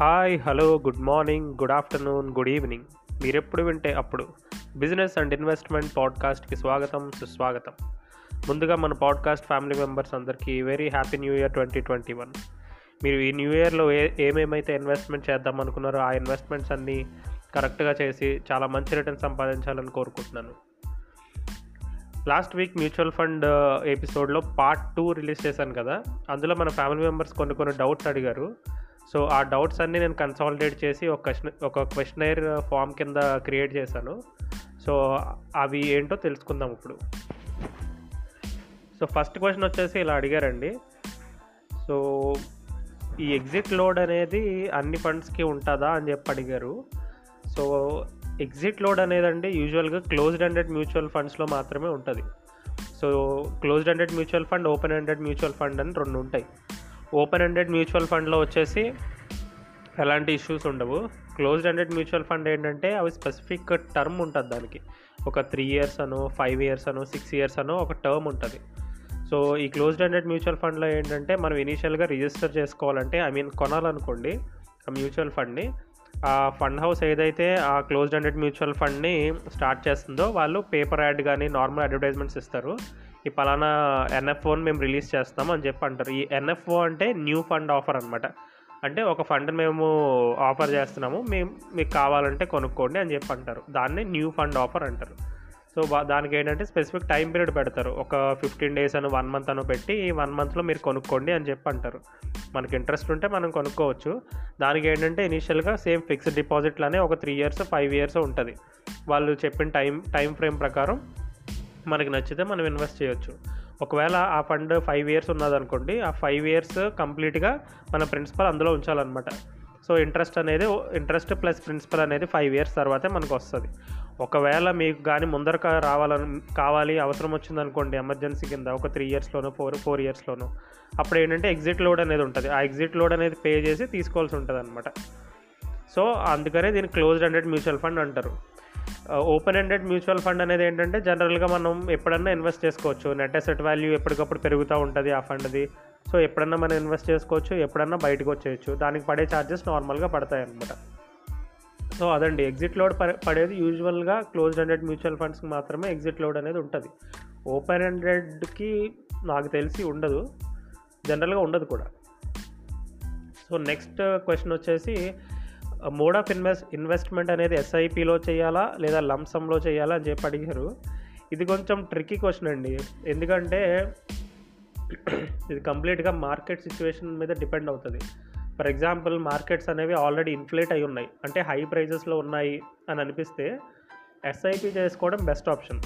Hi hello good morning good afternoon good evening. మీరెప్పుడు వింటే అప్పుడు. బిజినెస్ అండ్ ఇన్వెస్ట్మెంట్ పాడ్కాస్ట్కి స్వాగతం సుస్వాగతం. ముందుగా మన పాడ్కాస్ట్ ఫ్యామిలీ మెంబర్స్ అందరికీ very happy new year twenty twenty one. మీరు ఈ న్యూ ఇయర్లో ఏ ఏమేమైతే ఇన్వెస్ట్మెంట్ చేద్దాం అనుకున్నారో ఆ ఇన్వెస్ట్మెంట్స్ అన్నీ కరెక్ట్గా చేసి చాలా మంచి రిటర్న్ సంపాదించాలని కోరుకుంటున్నాను. లాస్ట్ వీక్ మ్యూచువల్ ఫండ్ ఎపిసోడ్లో పార్ట్ టూ రిలీజ్ చేశాను కదా. అందులో మన ఫ్యామిలీ మెంబర్స్ కొన్ని కొన్ని డౌట్స్ అడిగారు. సో ఆ డౌట్స్ అన్నీ నేను కన్సాలిడేట్ చేసి ఒక క్వశ్చన్ ఒక క్వశ్చనైర్ ఫామ్ కింద క్రియేట్ చేశాను. సో అవి ఏంటో తెలుసుకుందాం ఇప్పుడు. సో ఫస్ట్ క్వశ్చన్ వచ్చేసి ఇలా అడిగారండి. సో ఈ ఎగ్జిట్ లోడ్ అనేది అన్ని ఫండ్స్కి ఉంటుందా అని చెప్పి అడిగారు. సో ఎగ్జిట్ లోడ్ అనేదండి యూజువల్గా క్లోజ్డ్ హండెడ్ మ్యూచువల్ ఫండ్స్లో మాత్రమే ఉంటుంది. So closed ended mutual fund open ended mutual fund అని రెండు ఉంటాయి. ఓపెన్ ఎండెడ్ మ్యూచువల్ ఫండ్లో వచ్చేసి ఎలాంటి ఇష్యూస్ ఉండవు. క్లోజ్డ్ హండ్రెడ్ మ్యూచువల్ ఫండ్ ఏంటంటే అవి స్పెసిఫిక్ టర్మ్ ఉంటుంది దానికి. ఒక త్రీ ఇయర్స్ అను ఫైవ్ ఇయర్స్ అను సిక్స్ ఇయర్స్ అను ఒక టర్మ్ ఉంటుంది. సో ఈ క్లోజ్డ్ ఎండెడ్ మ్యూచువల్ ఫండ్లో ఏంటంటే మనం ఇనీషియల్గా రిజిస్టర్ చేసుకోవాలంటే ఐ మీన్ కొనాలనుకోండి ఆ మ్యూచువల్ ఫండ్ని ఆ ఫండ్ హౌస్ ఏదైతే ఆ క్లోజ్డ్ హండ్రెడ్ మ్యూచువల్ ఫండ్ని స్టార్ట్ చేస్తుందో వాళ్ళు పేపర్ యాడ్ కానీ నార్మల్ అడ్వర్టైజ్మెంట్స్ ఇస్తారు. ఈ పలానా ఎన్ఎఫ్ఓని మేము రిలీజ్ చేస్తాం అని చెప్పి అంటారు. ఈ ఎన్ఎఫ్ఓ అంటే న్యూ ఫండ్ ఆఫర్ అనమాట అంటే ఒక ఫండ్ మేము ఆఫర్ చేస్తున్నాము. మేము మీకు కావాలంటే కొనుక్కోండి అని చెప్పి అంటారు. దాన్ని న్యూ ఫండ్ ఆఫర్ అంటారు. సో దానికి ఏంటంటే స్పెసిఫిక్ టైం పీరియడ్ పెడతారు. ఒక ఫిఫ్టీన్ డేస్ అని వన్ మంత్ అని పెట్టి ఈ వన్ మంత్లో మీరు కొనుక్కోండి అని చెప్పి అంటారు. మనకి ఇంట్రెస్ట్ ఉంటే మనం కొనుక్కోవచ్చు. దానికి ఏంటంటే ఇనీషియల్గా సేమ్ ఫిక్స్డ్ డిపాజిట్లానే ఒక త్రీ ఇయర్స్ ఫైవ్ ఇయర్స్ ఉంటుంది. వాళ్ళు చెప్పిన టైం టైం ఫ్రేమ్ ప్రకారం మనకి నచ్చితే మనం ఇన్వెస్ట్ చేయొచ్చు. ఒకవేళ ఆ ఫండ్ ఫైవ్ ఇయర్స్ ఉన్నదనుకోండి ఆ ఫైవ్ ఇయర్స్ కంప్లీట్గా మన ప్రిన్సిపల్ అందులో ఉంచాలన్నమాట. సో ఇంట్రెస్ట్ అనేది ఇంట్రెస్ట్ ప్లస్ ప్రిన్సిపల్ అనేది ఫైవ్ ఇయర్స్ తర్వాతే మనకు వస్తుంది. ఒకవేళ మీకు కానీ ముందర రావాలని కావాలి అవసరం వచ్చింది అనుకోండి ఎమర్జెన్సీ కింద ఒక త్రీ ఇయర్స్లోనో ఫోర్ ఫోర్ ఇయర్స్లోనో అప్పుడు ఏంటంటే ఎగ్జిట్ లోడ్ అనేది ఉంటుంది. ఆ ఎగ్జిట్ లోడ్ అనేది పే చేసి తీసుకోవాల్సి ఉంటుంది అనమాట సో అందుకనే దీన్ని క్లోజ్డ్ హండ్రెడ్ మ్యూచువల్ ఫండ్ అంటారు. ఓపెన్ హండ్రెడ్ మ్యూచువల్ ఫండ్ అనేది ఏంటంటే జనరల్గా మనం ఎప్పుడన్నా ఇన్వెస్ట్ చేసుకోవచ్చు. నెట్ అసెట్ వాల్యూ ఎప్పటికప్పుడు పెరుగుతూ ఉంటుంది ఆ ఫండ్ది సో ఎప్పుడన్నా మనం ఇన్వెస్ట్ చేసుకోవచ్చు ఎప్పుడన్నా బయటకు వచ్చేయచ్చు. దానికి పడే ఛార్జెస్ నార్మల్గా పడతాయి అనమాట సో అదండి. ఎగ్జిట్ లోడ్ పడేది యూజువల్గా క్లోజ్డ్ హండ్రెడ్ మ్యూచువల్ ఫండ్స్కి మాత్రమే ఎగ్జిట్ లోడ్ అనేది ఉంటుంది. ఓపెన్ హండ్రెడ్కి నాకు తెలిసి ఉండదు. జనరల్గా ఉండదు కూడా. సో నెక్స్ట్ క్వశ్చన్ వచ్చేసి మోడ్ ఆఫ్ ఇన్వెస్ట్ ఇన్వెస్ట్మెంట్ అనేది ఎస్ఐపిలో చేయాలా? లేదా లంసంలో చేయాలా అని చెప్పి అడిగారు. ఇది కొంచెం ట్రిక్కీ క్వశ్చన్ అండి. ఎందుకంటే ఇది కంప్లీట్గా మార్కెట్ సిచ్యువేషన్ మీద డిపెండ్ అవుతుంది. ఫర్ ఎగ్జాంపుల్ మార్కెట్స్ అనేవి ఆల్రెడీ ఇన్ఫ్లేట్ అయి ఉన్నాయి. అంటే హై ప్రైజెస్లో ఉన్నాయి అని అనిపిస్తే ఎస్ఐపి చేసుకోవడం బెస్ట్ ఆప్షన్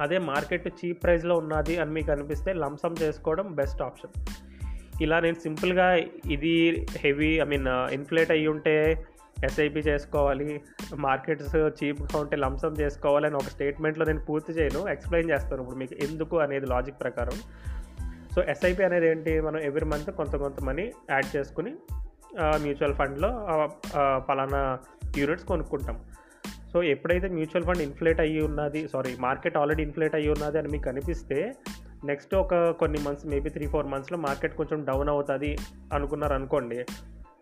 అదే మార్కెట్ చీప్ ప్రైస్లో ఉన్నది అని మీకు అనిపిస్తే లంసమ్ చేసుకోవడం బెస్ట్ ఆప్షన్ ఇలా నేను సింపుల్గా ఇది హెవీ ఐ మీన్ ఇన్ఫ్లేట్ అయ్యి ఉంటే ఎస్ఐపి చేసుకోవాలి మార్కెట్స్ చీప్గా ఉంటే లంసం చేసుకోవాలి అని ఒక స్టేట్మెంట్లో నేను పూర్తి చేయను ఎక్స్ప్లెయిన్ చేస్తాను. ఇప్పుడు మీకు ఎందుకు అనేది లాజిక్ ప్రకారం. సో ఎస్ఐపి అనేది ఏంటి? మనం ఎవ్రీ మంత్ కొంత కొంత మనీ యాడ్ చేసుకుని మ్యూచువల్ ఫండ్లో పలానా యూనిట్స్ కొనుక్కుంటాం. సో ఎప్పుడైతే మ్యూచువల్ ఫండ్ ఇన్ఫ్లేట్ అయ్యి ఉన్నది సారీ మార్కెట్ ఆల్రెడీ ఇన్ఫ్లేట్ అయ్యి ఉన్నది అని మీకు అనిపిస్తే నెక్స్ట్ ఒక కొన్ని మంత్స్ మేబీ త్రీ ఫోర్ మంత్స్లో మార్కెట్ కొంచెం డౌన్ అవుతుంది అనుకున్నారు అనుకోండి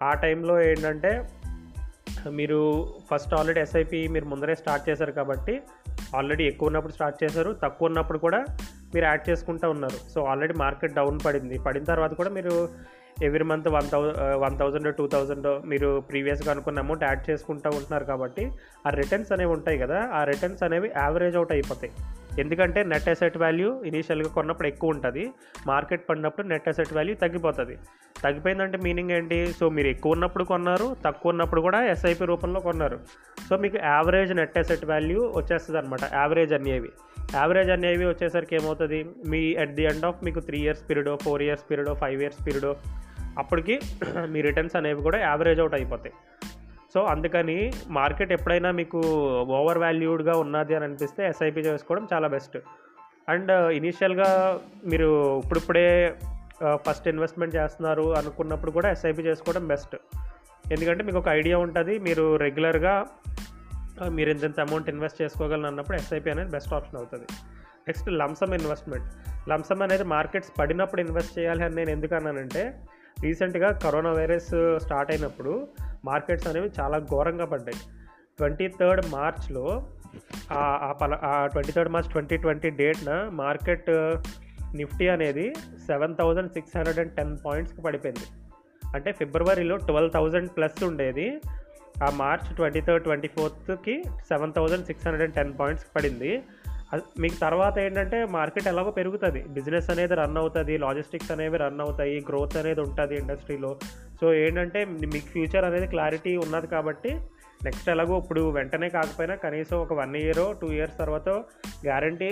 ఆ టైంలో ఏంటంటే మీరు ఫస్ట్ ఆల్రెడీ ఎస్ఐపి మీరు ముందరే స్టార్ట్ చేశారు కాబట్టి ఆల్రెడీ ఎక్కువ ఉన్నప్పుడు స్టార్ట్ చేశారు తక్కువ ఉన్నప్పుడు కూడా మీరు యాడ్ చేసుకుంటూ ఉన్నారు. సో ఆల్రెడీ మార్కెట్ డౌన్ పడింది. పడిన తర్వాత కూడా మీరు every month one thou one thousand two thousand మీరు ప్రీవియస్గా అనుకున్న అమౌంట్ యాడ్ చేసుకుంటూ ఉంటున్నారు కాబట్టి ఆ రిటర్న్స్ అనేవి ఉంటాయి కదా ఆ రిటర్న్స్ అనేవి యావరేజ్ అవుట్ అయిపోతాయి. ఎందుకంటే నెట్ అసెట్ వాల్యూ ఇనీషియల్గా కొన్నప్పుడు ఎక్కువ ఉంటుంది. మార్కెట్ పడినప్పుడు నెట్ అసెట్ వాల్యూ తగ్గిపోతుంది. తగ్గిపోయిందంటే మీనింగ్ ఏంటి? సో మీరు ఎక్కువ ఉన్నప్పుడు కొన్నారు తక్కువ ఉన్నప్పుడు కూడా ఎస్ఐపి రూపంలో కొన్నారు. సో మీకు యావరేజ్ నెట్ అసెట్ వాల్యూ వచ్చేస్తుంది అనమాట యావరేజ్ అనేవి. యావరేజ్ అనేవి వచ్చేసరికి ఏమవుతుంది? మీ అట్ ది ఎండ్ ఆఫ్ మీకు three years period four years period five years period అప్పటికి మీ రిటర్న్స్ అనేవి కూడా యావరేజ్ అవుట్ అయిపోతాయి. సో అందుకని మార్కెట్ ఎప్పుడైనా మీకు ఓవర్ వాల్యూడ్గా ఉన్నది అని అనిపిస్తే ఎస్ఐపి చేసుకోవడం చాలా బెస్ట్. అండ్ uh, ఇనీషియల్గా మీరు ఇప్పుడిప్పుడే uh, ఫస్ట్ ఇన్వెస్ట్మెంట్ చేస్తున్నారు అనుకున్నప్పుడు కూడా ఎస్ఐపి చేసుకోవడం బెస్ట్ ఎందుకంటే మీకు ఒక ఐడియా ఉంటుంది మీరు రెగ్యులర్గా uh, మీరు ఇంత అమౌంట్ ఇన్వెస్ట్ చేసుకోగలను అన్నప్పుడు ఎస్ఐపి అనేది బెస్ట్ ఆప్షన్ అవుతుంది. Next lump sum investment lump sum అనేది మార్కెట్స్ పడినప్పుడు ఇన్వెస్ట్ చేయాలి అని నేను ఎందుకు అన్నానంటే రీసెంట్గా కరోనా వైరస్ స్టార్ట్ అయినప్పుడు మార్కెట్స్ అనేవి చాలా ఘోరంగా పడ్డాయి. ట్వంటీ థర్డ్ మార్చ్లో ఆ పల twenty third March twenty twenty డేట్న market Nifty అనేది seven thousand six hundred and ten పాయింట్స్కి పడిపోయింది. అంటే ఫిబ్రవరిలో ట్వెల్వ్ థౌజండ్ ప్లస్ ఉండేది. ఆ March twenty third twenty ఫోర్త్కి seven thousand six hundred and ten పాయింట్స్కి పడింది. మీకు తర్వాత ఏంటంటే మార్కెట్ ఎలాగో పెరుగుతుంది. బిజినెస్ అనేది రన్ అవుతుంది లాజిస్టిక్స్ అనేవి రన్ అవుతాయి గ్రోత్ అనేది ఉంటుంది ఇండస్ట్రీలో సో ఏంటంటే మీకు ఫ్యూచర్ అనేది క్లారిటీ ఉన్నది కాబట్టి నెక్స్ట్ ఎలాగో ఇప్పుడు వెంటనే కాకపోయినా కనీసం ఒక వన్ ఇయర్ టూ ఇయర్స్ తర్వాత గ్యారంటీ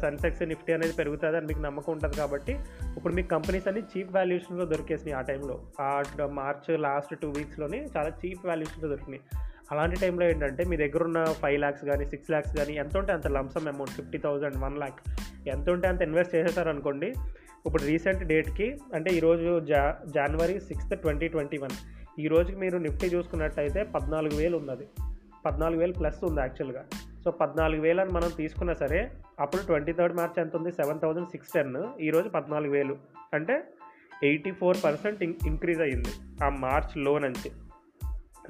సన్సెక్స్ నిఫ్టీ అనేది పెరుగుతుంది అని మీకు నమ్మకం ఉంటుంది కాబట్టి ఇప్పుడు మీకు కంపెనీస్ అన్ని చీప్ వాల్యుయేషన్లో దొరికేసినాయి ఆ టైంలో ఆ మార్చ్ లాస్ట్ టూ వీక్స్లోని చాలా చీప్ వాల్యుయేషన్లో దొరికినాయి. అలాంటి టైంలో ఏంటంటే మీ దగ్గర ఉన్న ఫైవ్ ల్యాక్స్ కానీ సిక్స్ ల్యాక్స్ కానీ ఎంత ఉంటే అంత lump sum amount fifty thousand one lakh ఎంత ఉంటే అంత ఇన్వెస్ట్ చేసేసారనుకోండి ఇప్పుడు రీసెంట్ డేట్కి అంటే ఈరోజు జా జనవరి సిక్స్త్ ట్వంటీ ట్వంటీ వన్ ఈ రోజుకి మీరు నిఫ్టీ చూసుకున్నట్టయితే పద్నాలుగు వేలు ఉన్నది. పద్నాలుగు వేలు ప్లస్ ఉంది యాక్చువల్గా సో పద్నాలుగు వేలు అని మనం తీసుకున్నా సరే అప్పుడు ట్వంటీ థర్డ్ మార్చ్ ఎంత ఉంది? సెవెన్ థౌజండ్ సిక్స్ టెన్ ఈరోజు పద్నాలుగు వేలు. అంటే ఎయిటీ ఫోర్ పర్సెంట్ ఇంక్రీజ్ అయ్యింది. ఆ మార్చ్లో నుంచి.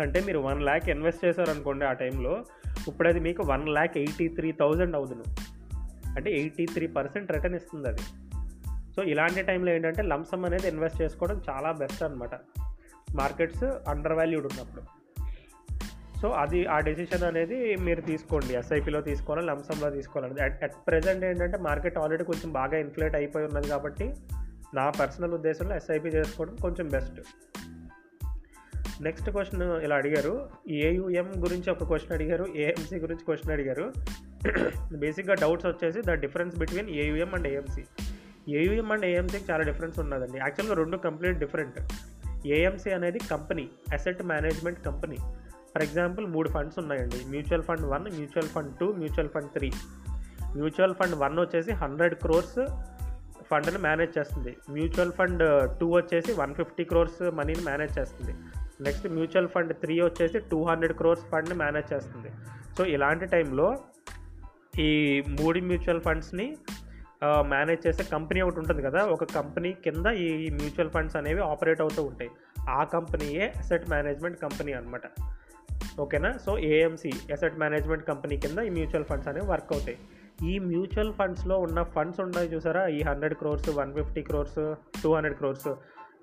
అంటే మీరు వన్ ల్యాక్ ఇన్వెస్ట్ చేశారనుకోండి ఆ టైంలో ఇప్పుడు అది మీకు one lakh eighty three thousand అవుతుంది అంటే ఎయిటీ త్రీ పర్సెంట్ రిటర్న్ ఇస్తుంది అది సో ఇలాంటి టైంలో ఏంటంటే లంసమ్ అనేది ఇన్వెస్ట్ చేసుకోవడం చాలా బెస్ట్ అనమాట మార్కెట్స్ అండర్ వాల్యూడ్ ఉన్నప్పుడు. సో అది ఆ డెసిషన్ అనేది మీరు తీసుకోండి. ఎస్ఐపిలో తీసుకోవాలి లంసంలో తీసుకోవాలి అట్ అట్ ప్రజెంట్ ఏంటంటే మార్కెట్ ఆల్రెడీ కొంచెం బాగా ఇన్ఫ్లేట్ అయిపోయి ఉన్నది కాబట్టి నా పర్సనల్ ఉద్దేశంలో ఎస్ఐపి చేసుకోవడం కొంచెం బెస్ట్ నెక్స్ట్ క్వశ్చన్ ఇలా అడిగారు. ఏయుఎం గురించి ఒక క్వశ్చన్ అడిగారు. ఏఎంసీ గురించి క్వశ్చన్ అడిగారు. బేసిక్గా డౌట్స్ వచ్చేసి the difference between AUM and AMC AUM and ఏఎంసీకి చాలా డిఫరెన్స్ ఉన్నదండి. యాక్చువల్గా రెండు కంప్లీట్ డిఫరెంట్ ఏఎంసీ అనేది company asset management company for example మూడు ఫండ్స్ ఉన్నాయండి. Mutual fund one mutual fund two mutual fund three mutual fund one వచ్చేసి hundred crores ఫండ్ని manage చేస్తుంది. మ్యూచువల్ ఫండ్ టూ వచ్చేసి వన్ ఫిఫ్టీ క్రోర్స్ మనీని మేనేజ్ చేస్తుంది. నెక్స్ట్ మ్యూచువల్ ఫండ్ త్రీ వచ్చేసి two hundred crores ఫండ్ని మేనేజ్ చేస్తుంది. సో ఇలాంటి టైంలో ఈ మూడు మ్యూచువల్ ఫండ్స్ని మేనేజ్ చేసే కంపెనీ ఒకటి ఉంటుంది కదా ఒక కంపెనీ కింద ఈ మ్యూచువల్ ఫండ్స్ అనేవి ఆపరేట్ అవుతూ ఉంటాయి. ఆ కంపెనీయే అసెట్ మేనేజ్మెంట్ కంపెనీ అనమాట ఓకేనా? So A M C asset management company కింద ఈ మ్యూచువల్ ఫండ్స్ అనేవి వర్క్ అవుతాయి. ఈ మ్యూచువల్ ఫండ్స్లో ఉన్న ఫండ్స్ ఉన్నాయి చూసారా? ఈ hundred crores one fifty crores two hundred crores.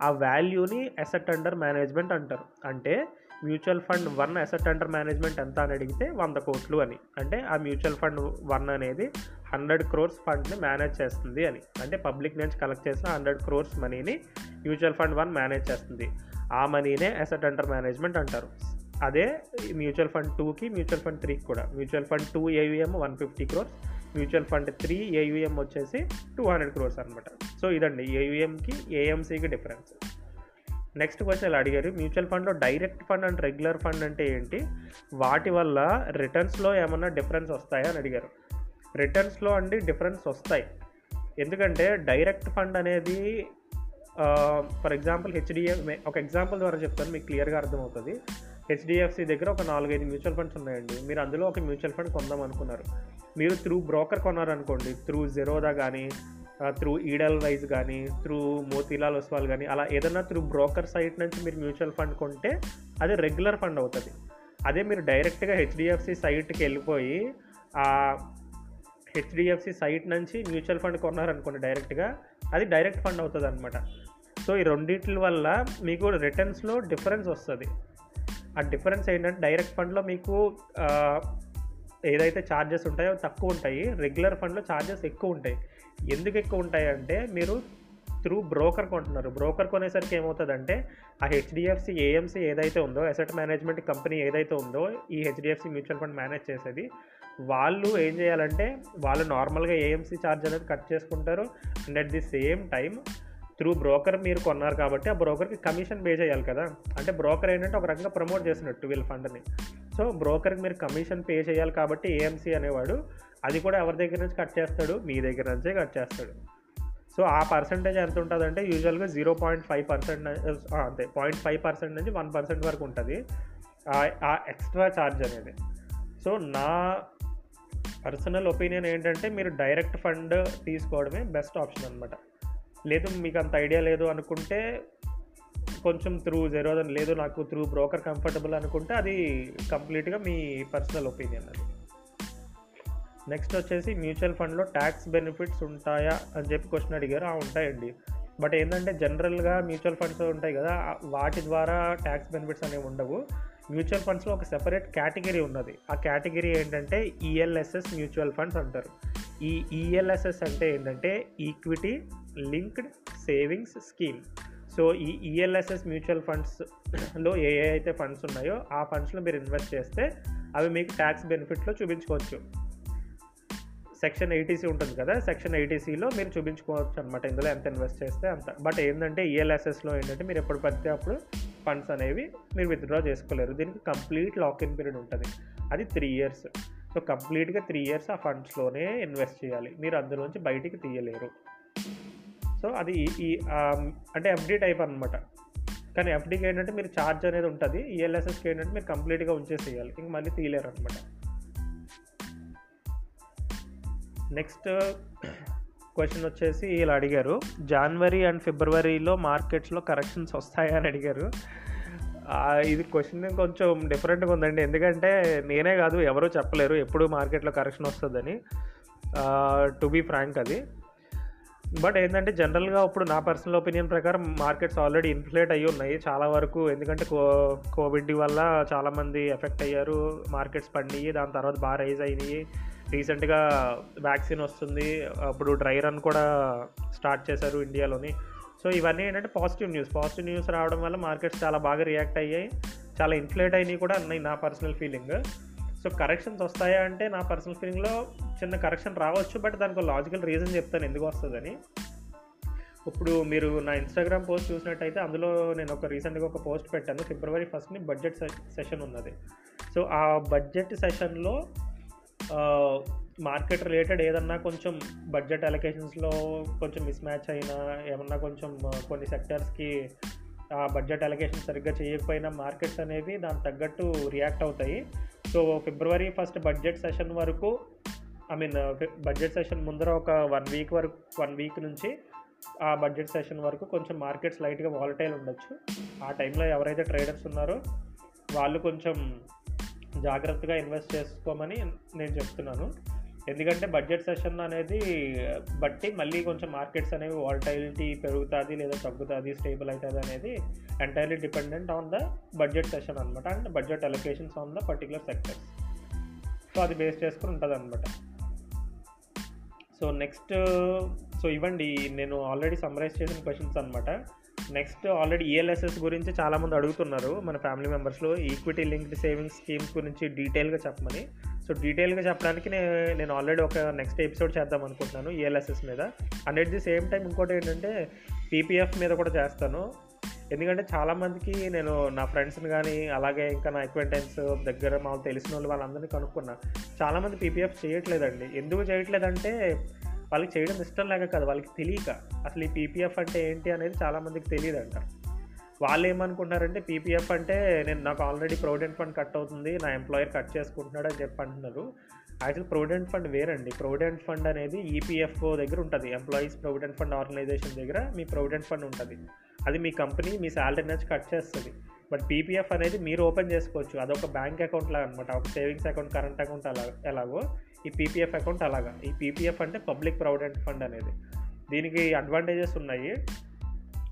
ఆ వాల్యూని అసెట్ అండర్ మేనేజ్మెంట్ అంటారు. అంటే mutual fund one asset under management ఎంత అని అడిగితే వంద కోట్లు అని. అంటే ఆ మ్యూచువల్ ఫండ్ వన్ అనేది హండ్రెడ్ క్రోర్స్ ఫండ్ని మేనేజ్ చేస్తుంది అని. అంటే పబ్లిక్ నుంచి కలెక్ట్ చేసిన హండ్రెడ్ క్రోర్స్ మనీని మ్యూచువల్ ఫండ్ వన్ మేనేజ్ చేస్తుంది. ఆ మనీనే అసెట్ అండర్ మేనేజ్మెంట్ అంటారు. అదే మ్యూచువల్ ఫండ్ టూకి మ్యూచువల్ ఫండ్ త్రీకి కూడా. Mutual fund two A U M one fifty crores mutual fund three A U M వచ్చేసి టూ హండ్రెడ్ క్రోర్స్ అనమాట సో ఇదండి ఏయుఎంకి ఏఎంసీకి డిఫరెన్స్ నెక్స్ట్ క్వశ్చన్ ఇలా అడిగారు మ్యూచువల్ ఫండ్లో direct fund and regular fund అంటే ఏంటి? వాటి వల్ల రిటర్న్స్లో ఏమన్నా డిఫరెన్స్ వస్తాయా అని అడిగారు. రిటర్న్స్లో అండి డిఫరెన్స్ వస్తాయి. ఎందుకంటే డైరెక్ట్ ఫండ్ అనేది for example H D F ఒక ఎగ్జాంపుల్ ద్వారా చెప్తాను మీకు క్లియర్గా అర్థమవుతుంది. హెచ్డిఎఫ్సి దగ్గర ఒక నాలుగైదు మ్యూచువల్ ఫండ్స్ ఉన్నాయండి. మీరు అందులో ఒక మ్యూచువల్ ఫండ్ కొందాం అనుకున్నారు. మీరు త్రూ బ్రోకర్ కొన్నారనుకోండి త్రూ జెరోదా కానీ త్రూ ఈడల్ వైజ్ కానీ త్రూ మోతీలాల్ ఒస్వాల్ కానీ అలా ఏదైనా త్రూ బ్రోకర్ సైట్ నుంచి మీరు మ్యూచువల్ ఫండ్ కొంటే అది రెగ్యులర్ ఫండ్ అవుతుంది. అదే మీరు డైరెక్ట్గా హెచ్డిఎఫ్సి సైట్కి వెళ్ళిపోయి ఆ హెచ్డిఎఫ్సి సైట్ నుంచి మ్యూచువల్ ఫండ్ కొన్నారనుకోండి డైరెక్ట్గా అది డైరెక్ట్ ఫండ్ అవుతుంది అనమాట సో ఈ రెండింటి వల్ల మీకు రిటర్న్స్లో డిఫరెన్స్ వస్తుంది. ఆ డిఫరెన్స్ ఏంటంటే డైరెక్ట్ ఫండ్లో మీకు ఏదైతే ఛార్జెస్ ఉంటాయో తక్కువ ఉంటాయి. రెగ్యులర్ ఫండ్లో ఛార్జెస్ ఎక్కువ ఉంటాయి. ఎందుకు ఎక్కువ ఉంటాయి అంటే మీరు త్రూ బ్రోకర్ కొంటున్నారు. బ్రోకర్ కొనేసరికి ఏమవుతుందంటే ఆ హెచ్డిఎఫ్సి ఏఎంసీ ఏదైతే ఉందో అసెట్ మేనేజ్మెంట్ కంపెనీ ఏదైతే ఉందో ఈ హెచ్డిఎఫ్సి మ్యూచువల్ ఫండ్ మేనేజ్ చేసేది వాళ్ళు ఏం చేయాలంటే వాళ్ళు నార్మల్గా ఏఎంసీ ఛార్జ్ అనేది కట్ చేసుకుంటారు. And at the same time through broker మీరు కొన్నారు కాబట్టి ఆ బ్రోకర్కి కమిషన్ పే చేయాలి కదా. అంటే బ్రోకర్ ఏంటంటే ఒక రకంగా ప్రమోట్ చేసినట్టు వీళ్ళ ఫండ్ని సో బ్రోకర్కి మీరు కమిషన్ పే చేయాలి కాబట్టి ఏఎంసీ అనేవాడు అది కూడా ఎవరి దగ్గర నుంచి కట్ చేస్తాడు? మీ దగ్గర నుంచే కట్ చేస్తాడు. సో ఆ పర్సంటేజ్ ఎంత ఉంటుందంటే యూజువల్గా జీరో పాయింట్ ఫైవ్ పర్సెంట్ అంతే పాయింట్ ఫైవ్ పర్సెంట్ నుంచి వన్ పర్సెంట్ వరకు ఉంటుంది. ఆ ఎక్స్ట్రా ఛార్జ్ అనేది. సో నా పర్సనల్ ఒపీనియన్ ఏంటంటే మీరు డైరెక్ట్ ఫండ్ తీసుకోవడమే బెస్ట్ ఆప్షన్ అనమాట లేదు మీకు అంత ఐడియా లేదు అనుకుంటే కొంచెం త్రూ జీరో లేదు నాకు త్రూ బ్రోకర్ కంఫర్టబుల్ అనుకుంటే అది కంప్లీట్గా మీ పర్సనల్ ఒపీనియన్ అది. నెక్స్ట్ వచ్చేసి మ్యూచువల్ ఫండ్లో ట్యాక్స్ బెనిఫిట్స్ ఉంటాయా అని చెప్పి క్వశ్చన్ అడిగారు. ఆ ఉంటాయండి. బట్ ఏంటంటే జనరల్గా మ్యూచువల్ ఫండ్స్ ఉంటాయి కదా వాటి ద్వారా ట్యాక్స్ బెనిఫిట్స్ అనేవి ఉండవు. మ్యూచువల్ ఫండ్స్లో ఒక సెపరేట్ కేటగిరీ ఉన్నది. ఆ కేటగిరీ ఏంటంటే ఈఎల్ఎస్ఎస్ మ్యూచువల్ ఫండ్స్ అంటారు. ఈ ఈఎల్ఎస్ఎస్ అంటే ఏంటంటే equity linked savings scheme so ఈ ఈఎల్ఎస్ఎస్ మ్యూచువల్ ఫండ్స్లో ఏ ఏ అయితే ఫండ్స్ ఉన్నాయో ఆ ఫండ్స్లో మీరు ఇన్వెస్ట్ చేస్తే అవి మీకు ట్యాక్స్ బెనిఫిట్లో చూపించుకోవచ్చు. సెక్షన్ ఎయిటీసీ ఉంటుంది కదా సెక్షన్ ఎయిటీసీలో మీరు చూపించుకోవచ్చు అనమాట ఇందులో ఎంత ఇన్వెస్ట్ చేస్తే అంత. బట్ ఏంటంటే ఈఎల్ఎస్ఎస్లో ఏంటంటే మీరు ఎప్పుడు పడితే అప్పుడు ఫండ్స్ అనేవి మీరు విత్డ్రా చేసుకోలేరు. దీనికి కంప్లీట్ లాక్ ఇన్ పీరియడ్ ఉంటుంది. అది త్రీ ఇయర్స్ సో కంప్లీట్గా త్రీ ఇయర్స్ ఆ ఫండ్స్లోనే ఇన్వెస్ట్ చేయాలి. మీరు అందులోంచి బయటికి తీయలేరు. సో అది ఈ- అంటే ఎఫ్డీ టైప్ అనమాట కానీ ఎఫ్డీకి ఏంటంటే మీరు ఛార్జ్ అనేది ఉంటుంది. ఈఎల్ఎస్ఎస్కి ఏంటంటే మీరు కంప్లీట్గా ఉంచేసేయాలి. ఇంక మళ్ళీ తీయలేరు అనమాట నెక్స్ట్ క్వశ్చన్ వచ్చేసి ఇలా అడిగారు. జనవరి అండ్ ఫిబ్రవరిలో మార్కెట్స్లో కరెక్షన్స్ వస్తాయా అని అడిగారు. ఇది క్వశ్చన్ కొంచెం డిఫరెంట్గా ఉందండి. ఎందుకంటే నేనే కాదు ఎవరూ చెప్పలేరు ఎప్పుడు మార్కెట్లో కరెక్షన్ వస్తుందని. టు బీ ఫ్రాంక్ అది. బట్ ఏంటంటే జనరల్గా ఇప్పుడు నా పర్సనల్ ఒపీనియన్ ప్రకారం మార్కెట్స్ ఆల్రెడీ ఇన్ఫ్లేట్ అయ్యి ఉన్నాయి చాలా వరకు. ఎందుకంటే కో కోవిడ్ వల్ల చాలామంది ఎఫెక్ట్ అయ్యారు. మార్కెట్స్ పడినాయి దాని తర్వాత బాగా రైజ్ అయినాయి. రీసెంట్గా వ్యాక్సిన్ వస్తుంది. అప్పుడు డ్రై రన్ కూడా స్టార్ట్ చేశారు ఇండియాలోని. సో ఇవన్నీ ఏంటంటే పాజిటివ్ న్యూస్. పాజిటివ్ న్యూస్ రావడం వల్ల మార్కెట్స్ చాలా బాగా రియాక్ట్ అయ్యాయి. చాలా ఇన్ఫ్లేట్ అయినాయి కూడా అన్నాయి నా పర్సనల్ ఫీలింగ్. సో కరెక్షన్స్ వస్తాయా అంటే నా పర్సనల్ ఫీలింగ్లో చిన్న కరెక్షన్ రావచ్చు బట్ దానికి లాజికల్ రీజన్ చెప్తాను ఎందుకు వస్తుందని. ఇప్పుడు మీరు నా ఇన్స్టాగ్రామ్ పోస్ట్ చూసినట్టయితే అందులో నేను ఒక రీసెంట్గా ఒక పోస్ట్ పెట్టాను. ఫిబ్రవరి ఫస్ట్ని బడ్జెట్ సెషన్ ఉన్నది. సో ఆ బడ్జెట్ సెషన్లో మార్కెట్ రిలేటెడ్ ఏదన్నా కొంచెం బడ్జెట్ అలొకేషన్స్లో కొంచెం మిస్ మ్యాచ్ అయినా ఏమన్నా కొంచెం కొన్ని సెక్టర్స్కి ఆ బడ్జెట్ అలొకేషన్ సరిగ్గా చేయకపోయినా మార్కెట్స్ అనేవి దానికి తగ్గట్టు రియాక్ట్ అవుతాయి. సో ఫిబ్రవరి ఫస్ట్ బడ్జెట్ సెషన్ వరకు ఐ మీన్ బడ్జెట్ సెషన్ ముందర ఒక వన్ వీక్ వరకు వన్ వీక్ నుంచి ఆ బడ్జెట్ సెషన్ వరకు కొంచెం మార్కెట్స్ లైట్గా వాలటైల్ ఉండొచ్చు. ఆ టైంలో ఎవరైతే ట్రేడర్స్ ఉన్నారో వాళ్ళు కొంచెం జాగ్రత్తగా ఇన్వెస్ట్ చేసుకోమని నేను చెప్తున్నాను. ఎందుకంటే బడ్జెట్ సెషన్ అనేది బట్టి మళ్ళీ కొంచెం మార్కెట్స్ అనేవి వాల్టైలిటీ పెరుగుతుంది లేదా తగ్గుతుంది స్టేబుల్ అవుతుంది అనేది entirely dependent on the budget session అనమాట and budget allocations on the particular sectors so అది బేస్ చేసుకుని ఉంటుంది అనమాట సో నెక్స్ట్ సో ఇవ్వండి నేను ఆల్రెడీ సమ్మరైజ్ చేసిన క్వశ్చన్స్ అనమాట నెక్స్ట్ ఆల్రెడీ ఈఎల్ఎస్ఎస్ గురించి చాలామంది అడుగుతున్నారు. మన ఫ్యామిలీ మెంబర్స్లో ఈక్విటీ లింక్డ్ సేవింగ్స్ స్కీమ్స్ గురించి డీటెయిల్గా చెప్పమని. సో డీటెయిల్గా చెప్పడానికి నేను ఆల్రెడీ ఒక నెక్స్ట్ ఎపిసోడ్ చేద్దాం అనుకుంటున్నాను ఈఎల్ఎస్ఎస్ మీద. And at the same time ఇంకోటి ఏంటంటే పీపీఎఫ్ మీద కూడా చేస్తాను. ఎందుకంటే చాలామందికి నేను నా ఫ్రెండ్స్ని కానీ అలాగే ఇంకా నా ఎక్వెంటెన్స్ దగ్గర మాకు తెలిసిన వాళ్ళు వాళ్ళందరినీ కనుక్కున్నా చాలామంది పీపీఎఫ్ చేయట్లేదండి. ఎందుకు చేయట్లేదంటే వాళ్ళకి చేయడం ఇష్టం లేక కాదు వాళ్ళకి తెలియక. అసలు ఈ పీపీఎఫ్ అంటే ఏంటి అనేది చాలామందికి తెలియదు అంట వాళ్ళు ఏమనుకుంటున్నారంటే పీపీఎఫ్ అంటే నేను నాకు ఆల్రెడీ ప్రొవిడెంట్ ఫండ్ కట్ అవుతుంది నా ఎంప్లాయర్ కట్ చేసుకుంటున్నాడు అని చెప్పి అంటున్నారు. యాక్చువల్ ప్రొవిడెంట్ ఫండ్ వేరండి. ప్రొవిడెంట్ ఫండ్ అనేది ఈపీఎఫ్ఓ దగ్గర ఉంటుంది. ఎంప్లాయీస్ ప్రొవిడెంట్ ఫండ్ ఆర్గనైజేషన్ దగ్గర మీ ప్రొవిడెంట్ ఫండ్ ఉంటుంది. అది మీ కంపెనీ మీ శాలరీ నుంచి కట్ చేస్తుంది. బట్ పీపీఎఫ్ అనేది మీరు ఓపెన్ చేసుకోవచ్చు. అదొక బ్యాంక్ అకౌంట్ లాగా అనమాట ఒక సేవింగ్స్ అకౌంట్ కరెంట్ అకౌంట్ అలా ఎలాగో ఈ పీపీఎఫ్ అకౌంట్ అలాగా. ఈ పీపీఎఫ్ అంటే పబ్లిక్ ప్రొవిడెంట్ ఫండ్ అనేది. దీనికి అడ్వాంటేజెస్ ఉన్నాయి.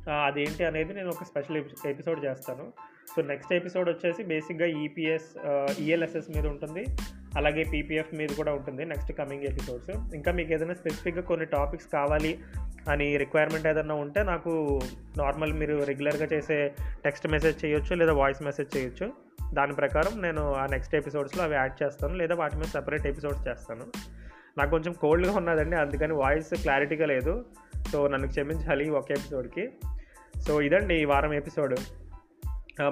అదేంటి అనేది నేను ఒక స్పెషల్ ఎపిసోడ్ చేస్తాను. సో నెక్స్ట్ ఎపిసోడ్ వచ్చేసి బేసిక్గా ఈపీఎస్ ఈఎల్ఎస్ఎస్ మీద ఉంటుంది. అలాగే పీపీఎఫ్ మీద కూడా ఉంటుంది నెక్స్ట్ కమింగ్ ఎపిసోడ్స్. ఇంకా మీకు ఏదైనా స్పెసిఫిక్గా కొన్ని టాపిక్స్ కావాలి అని రిక్వైర్మెంట్ ఏదైనా ఉంటే నాకు నార్మల్ మీరు రెగ్యులర్గా చేసే టెక్స్ట్ మెసేజ్ చేయొచ్చు లేదా వాయిస్ మెసేజ్ చేయొచ్చు. దాని ప్రకారం నేను ఆ నెక్స్ట్ ఎపిసోడ్స్లో అవి యాడ్ చేస్తాను లేదా వాటి మీద సెపరేట్ ఎపిసోడ్స్ చేస్తాను. నాకు కొంచెం కోల్డ్గా ఉన్నదండి అందుకని వాయిస్ క్లారిటీగా లేదు. సో నన్ను క్షమించాలి ఒక ఎపిసోడ్కి. సో ఇదండి ఈ వారం ఎపిసోడ్.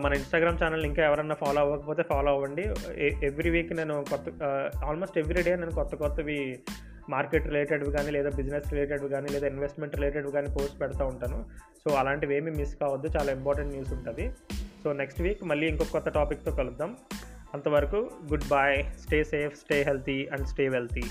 మన ఇన్స్టాగ్రామ్ ఛానల్ ఇంకా ఎవరన్నా ఫాలో అవ్వకపోతే ఫాలో అవ్వండి. ఎవ్రీ వీక్ నేను కొత్త ఆల్మోస్ట్ ఎవ్రీ డే నేను కొత్త కొత్తవి మార్కెట్ రిలేటెడ్వి కానీ లేదా బిజినెస్ రిలేటెడ్వి కానీ లేదా ఇన్వెస్ట్మెంట్ రిలేటెడ్వి కానీ పోస్ట్ పెడతా ఉంటాను. సో అలాంటివి ఏమీ మిస్ కావద్దు. చాలా ఇంపార్టెంట్ న్యూస్ ఉంటుంది. సో నెక్స్ట్ వీక్ మళ్ళీ ఇంకొక కొత్త టాపిక్తో కలుద్దాం. అంతవరకు good bye stay safe stay healthy and stay wealthy.